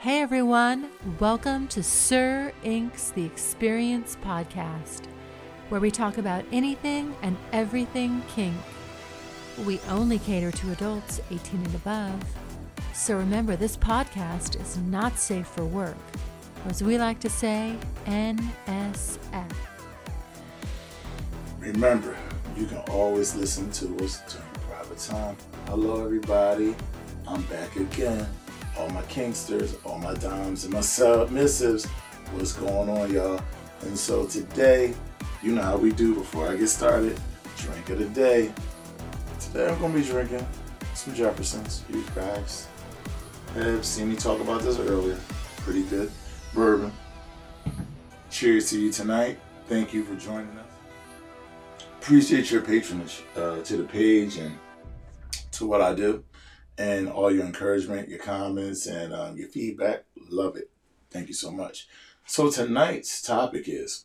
Hey everyone, welcome to Sir Inq's The Experience podcast, where we talk about anything and everything kink. We only cater to adults 18 and above. So remember, this podcast is not safe for work, or as we like to say, NSF. Remember, you can always listen to us during private time. Hello, everybody. I'm back again. All my kinksters, all my dimes, and my submissives. What's going on, y'all? And so today, you know how we do before I get started. Drink of the day. Today I'm gonna be drinking some Jeffersons. You guys have seen me talk about this earlier. Pretty good bourbon. Cheers to you tonight. Thank you for joining us. Appreciate your patronage uh, to the page and to what I do, and all your encouragement, your comments, and um, your feedback. Love it. Thank you so much. So tonight's topic is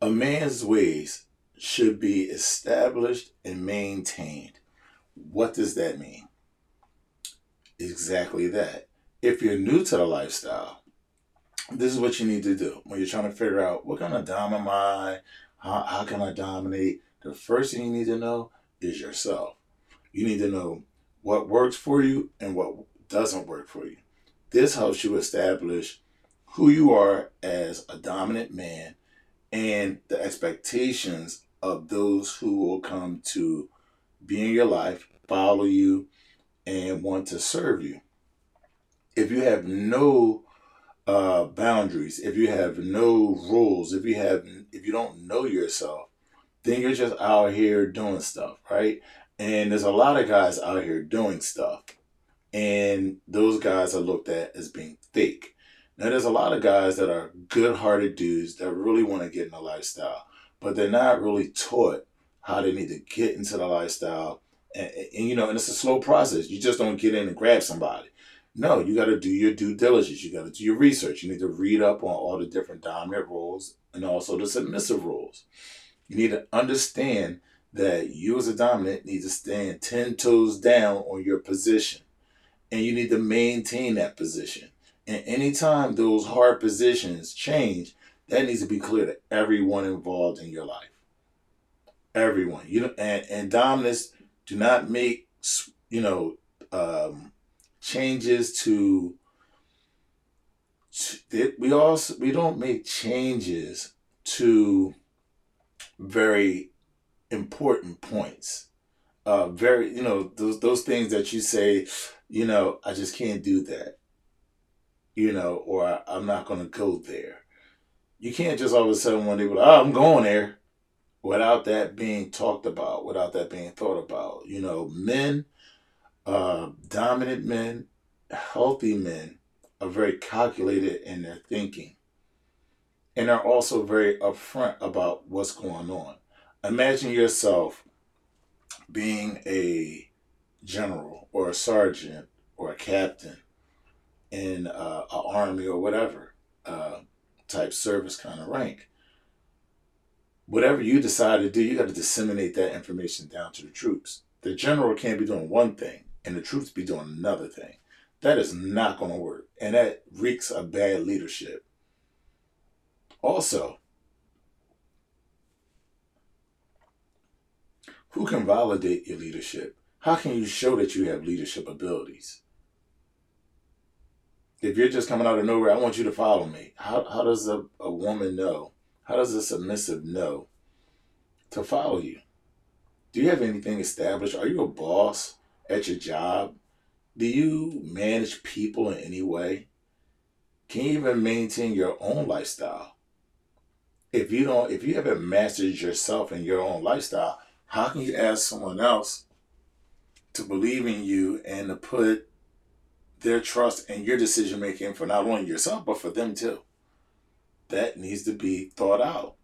a man's ways should be established and maintained. What does that mean? Exactly that. If you're new to the lifestyle, this is what you need to do when you're trying to figure out what kind of dom am I, how, how can I dominate. The first thing you need to know is yourself. You need to know what works for you and what doesn't work for you. This helps you establish who you are as a dominant man and the expectations of those who will come to be in your life, follow you, and want to serve you. If you have no uh, boundaries, if you have no rules, if you have if you don't know yourself, then you're just out here doing stuff, right? And there's a lot of guys out here doing stuff, and those guys are looked at as being fake. Now, there's a lot of guys that are good-hearted dudes that really want to get in the lifestyle, but they're not really taught how they need to get into the lifestyle. And, and you know, and it's a slow process. You just don't get in and grab somebody. No, you got to do your due diligence. You got to do your research. You need to read up on all the different dominant roles and also the submissive roles. You need to understand that you as a dominant need to stand 10 toes down on your position. And you need to maintain that position. And anytime those hard positions change, that needs to be clear to everyone involved in your life. Everyone. You know, and, and dominants do not make you know um, changes to, to we also we don't make changes to very important points. Uh very you know those those things that you say you know i just can't do that you know or i'm not going to go there. You can't just all of a sudden one day oh i'm going there without that being talked about without that being thought about. You know men uh, dominant men, healthy men are very calculated in their thinking and are also very upfront about what's going on. Imagine yourself being a general or a sergeant or a captain in uh, an army or whatever uh, type service kind of rank. Whatever you decide to do, you got to disseminate that information down to the troops. The general can't be doing one thing and the troops be doing another thing. That is not going to work. And that reeks of bad leadership. Also, who can validate your leadership? How can you show that you have leadership abilities? If you're just coming out of nowhere, I want you to follow me. How, how does a, a woman know? How does a submissive know to follow you? Do you have anything established? Are you a boss? at your job? Do you manage people in any way? Can you even maintain your own lifestyle? If you don't, if you haven't mastered yourself and your own lifestyle, how can you ask someone else to believe in you and to put their trust in your decision making for not only yourself but for them too? That needs to be thought out.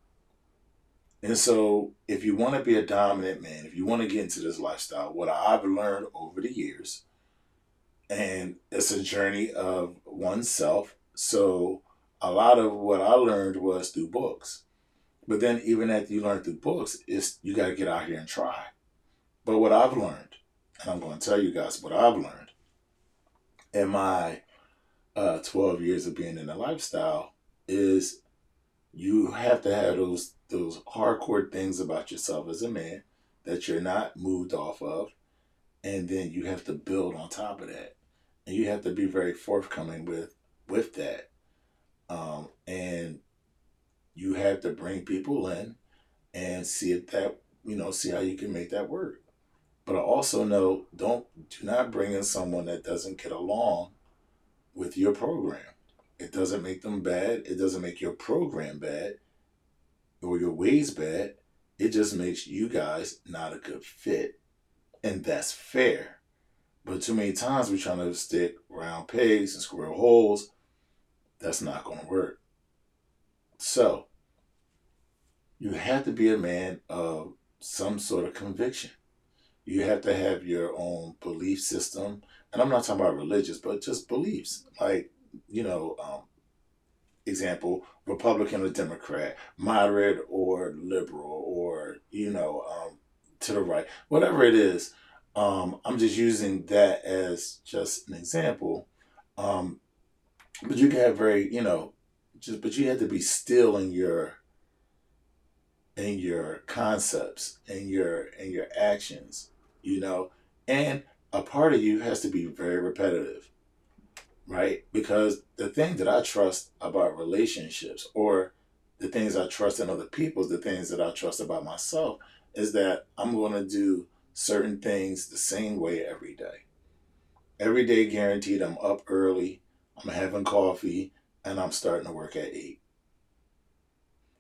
And so, if you want to be a dominant man, if you want to get into this lifestyle, what I've learned over the years, and it's a journey of oneself. So, a lot of what I learned was through books. But then, even after you learn through books, it's you got to get out here and try. But what I've learned, and I'm going to tell you guys what I've learned in my uh, 12 years of being in the lifestyle is you have to have those those hardcore things about yourself as a man that you're not moved off of and then you have to build on top of that and you have to be very forthcoming with with that um, and you have to bring people in and see if that you know see how you can make that work. But i also know don't do not bring in someone that doesn't get along with your program. It doesn't make them bad. It doesn't make your program bad or your ways bad. It just makes you guys not a good fit and that's fair. But too many times we're trying to stick round pegs and square holes. That's not going to work. So you have to be a man of some sort of conviction. You have to have your own belief system. And I'm not talking about religious, but just beliefs. Like, you know, um, example, Republican or Democrat, moderate or liberal, or, you know, um, to the right, whatever it is. Um, I'm just using that as just an example. Um, but you can have very, you know, just, but you have to be still in your in your concepts and your and your actions you know? And a part of you has to be very repetitive right? Because the thing that i trust about relationships or the things i trust in other people the things that i trust about myself is that i'm going to do certain things the same way every day. Every day guaranteed i'm up early i'm having coffee and i'm starting to work at 8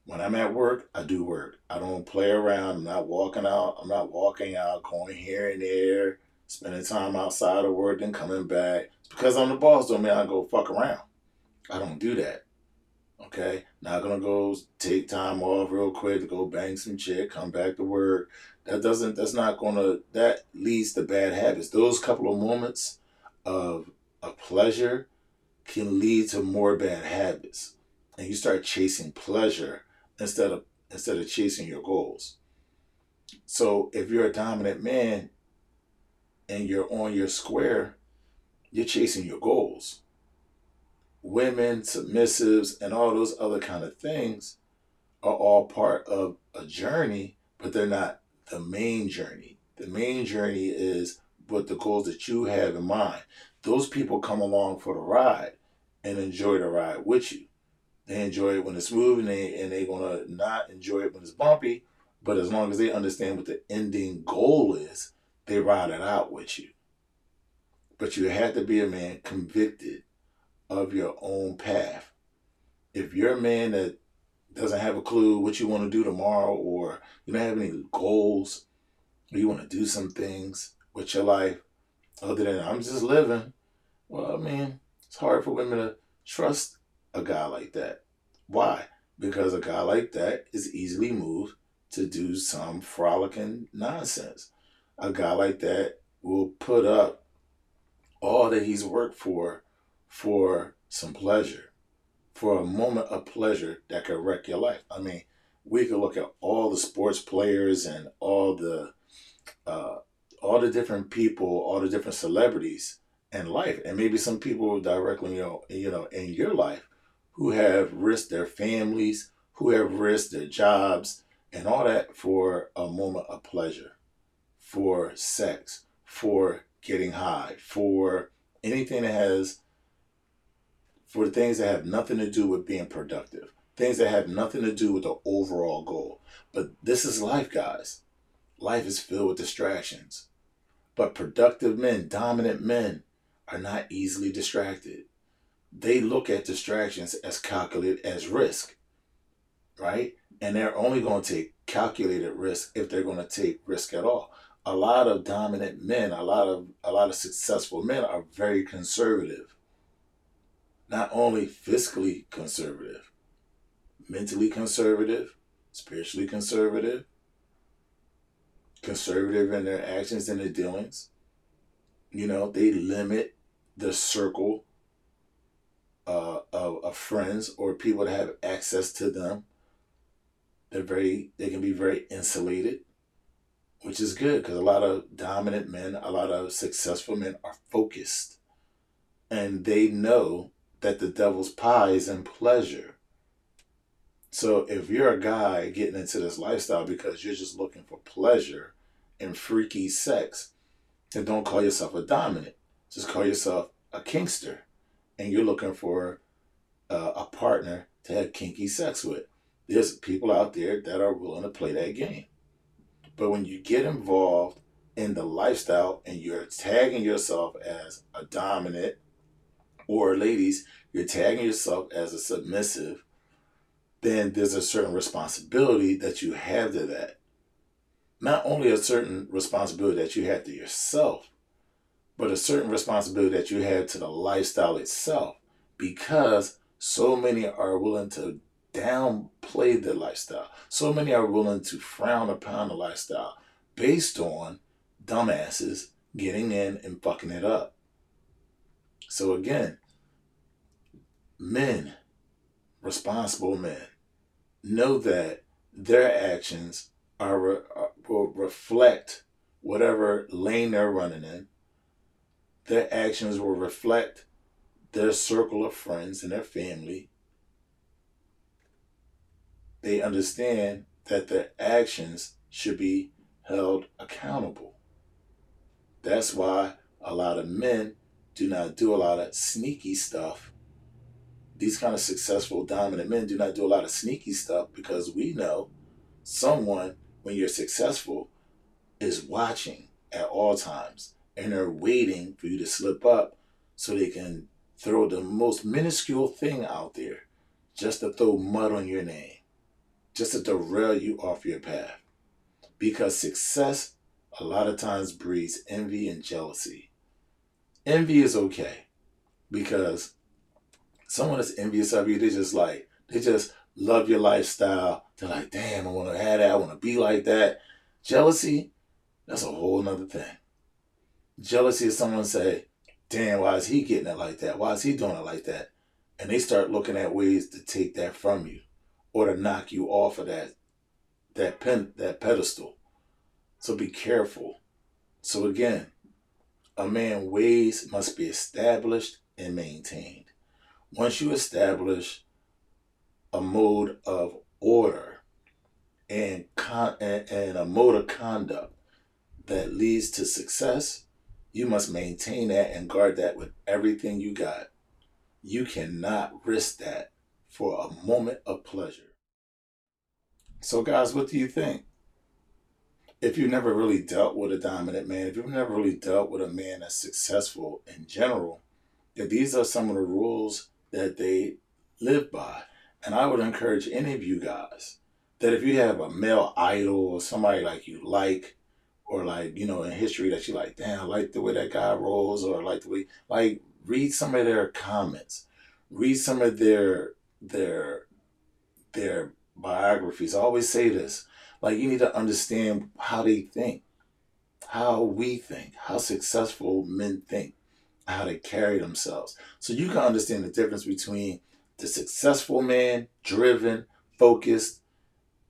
when I'm at work, I do work. I don't play around. I'm not walking out. I'm not walking out, going here and there, spending time outside of work and coming back. It's because I'm the boss don't mean I go fuck around. I don't do that. Okay? Not gonna go take time off real quick to go bang some chick, come back to work. That doesn't that's not gonna that leads to bad habits. Those couple of moments of a pleasure can lead to more bad habits. And you start chasing pleasure instead of instead of chasing your goals. So if you're a dominant man and you're on your square, you're chasing your goals. Women, submissives, and all those other kind of things are all part of a journey, but they're not the main journey. The main journey is what the goals that you have in mind. Those people come along for the ride and enjoy the ride with you. They enjoy it when it's smooth and they and they're gonna not enjoy it when it's bumpy. But as long as they understand what the ending goal is, they ride it out with you. But you have to be a man convicted of your own path. If you're a man that doesn't have a clue what you want to do tomorrow, or you don't have any goals, or you want to do some things with your life other than I'm just living, well, I mean, it's hard for women to trust a guy like that. Why? Because a guy like that is easily moved to do some frolicking nonsense. A guy like that will put up all that he's worked for for some pleasure, for a moment of pleasure that could wreck your life. I mean, we could look at all the sports players and all the uh, all the different people, all the different celebrities in life, and maybe some people directly, you know, you know, in your life who have risked their families, who have risked their jobs, and all that for a moment of pleasure, for sex, for getting high, for anything that has, for things that have nothing to do with being productive, things that have nothing to do with the overall goal. But this is life, guys. Life is filled with distractions. But productive men, dominant men, are not easily distracted they look at distractions as calculated as risk, right? And they're only going to take calculated risk if they're going to take risk at all. A lot of dominant men, a lot of a lot of successful men are very conservative. Not only fiscally conservative, mentally conservative, spiritually conservative, conservative in their actions and their dealings. You know, they limit the circle uh, of, of friends or people that have access to them. They're very, they can be very insulated, which is good because a lot of dominant men, a lot of successful men are focused and they know that the devil's pie is in pleasure. So if you're a guy getting into this lifestyle because you're just looking for pleasure and freaky sex, then don't call yourself a dominant. Just call yourself a kinkster. And you're looking for uh, a partner to have kinky sex with. There's people out there that are willing to play that game. But when you get involved in the lifestyle and you're tagging yourself as a dominant, or ladies, you're tagging yourself as a submissive, then there's a certain responsibility that you have to that. Not only a certain responsibility that you have to yourself, but a certain responsibility that you have to the lifestyle itself because so many are willing to downplay the lifestyle. So many are willing to frown upon the lifestyle based on dumbasses getting in and fucking it up. So again, men, responsible men, know that their actions are, are uh, will reflect whatever lane they're running in. Their actions will reflect their circle of friends and their family. They understand that their actions should be held accountable. That's why a lot of men do not do a lot of sneaky stuff. These kind of successful dominant men do not do a lot of sneaky stuff because we know someone, when you're successful, is watching at all times and they're waiting for you to slip up so they can throw the most minuscule thing out there just to throw mud on your name, just to derail you off your path. Because success a lot of times breeds envy and jealousy. Envy is okay because someone that's envious of you, they just like, they just love your lifestyle. They're like, damn, I want to have that. I want to be like that. Jealousy, that's a whole nother thing. Jealousy is someone say, damn, why is he getting it like that? Why is he doing it like that? And they start looking at ways to take that from you or to knock you off of that that pen that pedestal. So be careful. So again, a man ways must be established and maintained. Once you establish a mode of order and, con- and, and a mode of conduct that leads to success, you must maintain that and guard that with everything you got. You cannot risk that for a moment of pleasure. So, guys, what do you think? If you've never really dealt with a dominant man, if you've never really dealt with a man that's successful in general, that these are some of the rules that they live by. And I would encourage any of you guys that if you have a male idol or somebody like you like, or like you know in history that you like damn I like the way that guy rolls or I like the way like read some of their comments. Read some of their their their biographies. I always say this like you need to understand how they think how we think how successful men think how they carry themselves. So you can understand the difference between the successful man driven focused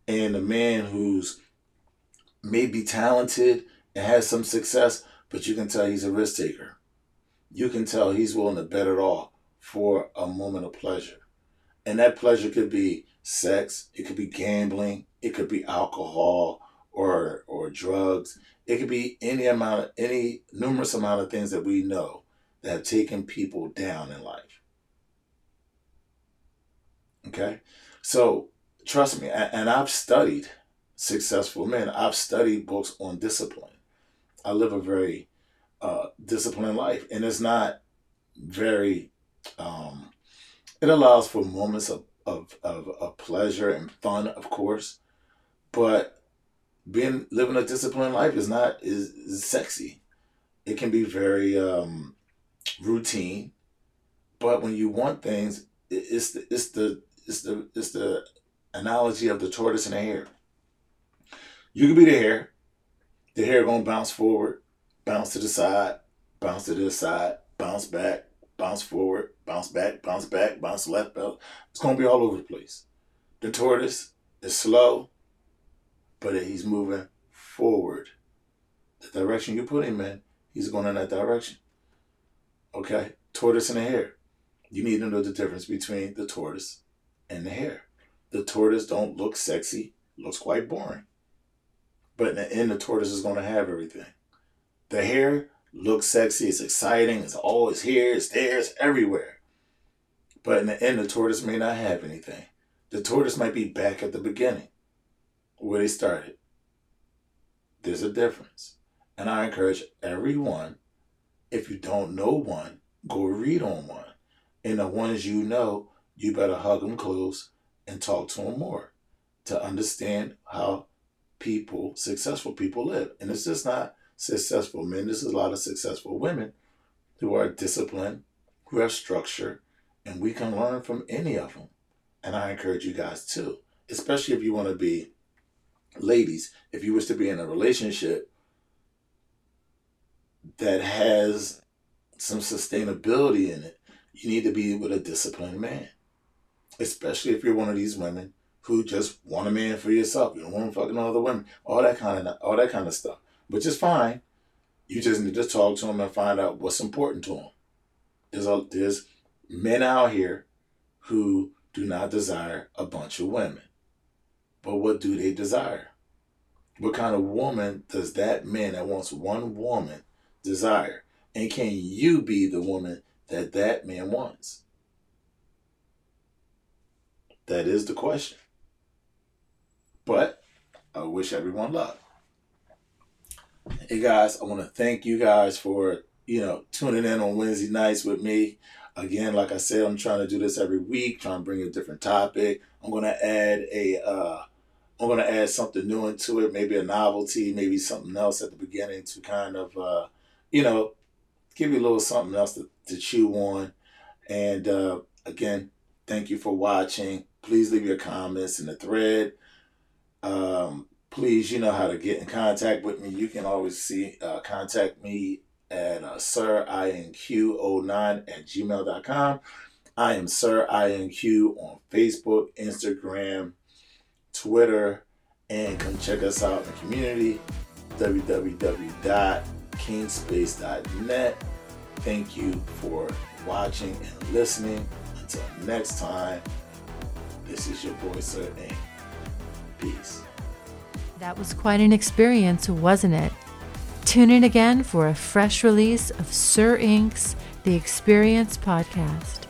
and the man who's may be talented and has some success, but you can tell he's a risk taker. You can tell he's willing to bet it all for a moment of pleasure. And that pleasure could be sex, it could be gambling, it could be alcohol or or drugs. It could be any amount of any numerous amount of things that we know that have taken people down in life. Okay? So trust me, and I've studied successful men. I've studied books on discipline. I live a very uh, disciplined life, and it's not very. Um, it allows for moments of, of, of, of pleasure and fun, of course, but being living a disciplined life is not is, is sexy. It can be very um, routine, but when you want things, it's the it's the it's the it's the analogy of the tortoise and the hare you can be the hare. The hare gonna bounce forward, bounce to the side, bounce to the side, bounce back, bounce forward, bounce back, bounce back, bounce left. It's gonna be all over the place. The tortoise is slow, but he's moving forward. The direction you put him in, he's going in that direction. Okay? Tortoise and the hare. You need to know the difference between the tortoise and the hare. The tortoise don't look sexy, looks quite boring. But in the end, the tortoise is going to have everything. The hare looks sexy, it's exciting, it's always here, it's there, it's everywhere. But in the end, the tortoise may not have anything. The tortoise might be back at the beginning, where they started. There's a difference. And I encourage everyone, if you don't know one, go read on one. And the ones you know, you better hug them close and talk to them more to understand how people, successful people live. And it's just not successful men, this is a lot of successful women who are disciplined, who have structure, and we can learn from any of them. And I encourage you guys too, especially if you want to be ladies, if you wish to be in a relationship that has some sustainability in it, you need to be with a disciplined man. Especially if you're one of these women who just want a man for yourself. You don't want to fucking other women. All that kind of all that kind of stuff. Which is fine. You just need to talk to them and find out what's important to them. There's a, there's men out here who do not desire a bunch of women. But what do they desire? What kind of woman does that man that wants one woman desire? And can you be the woman that that man wants? That is the question. But I wish everyone luck. Hey guys, I want to thank you guys for, you know, tuning in on Wednesday nights with me. Again, like I said, I'm trying to do this every week, trying to bring a different topic. I'm to add a uh I'm to add something new into it, maybe a novelty, maybe something else at the beginning to kind of, uh, you know, give you a little something else to, to chew on. And uh, again, thank you for watching. Please leave your comments in the thread. Um, please, you know how to get in contact with me. You can always see uh, contact me at uh, sirinq09 at gmail.com. I am Sir INQ on Facebook, Instagram, Twitter, and come check us out in the community www.kingspace.net. Thank you for watching and listening. Until next time, this is your boy Sir. Peace. That was quite an experience, wasn't it? Tune in again for a fresh release of Sir Inq's The Experience podcast.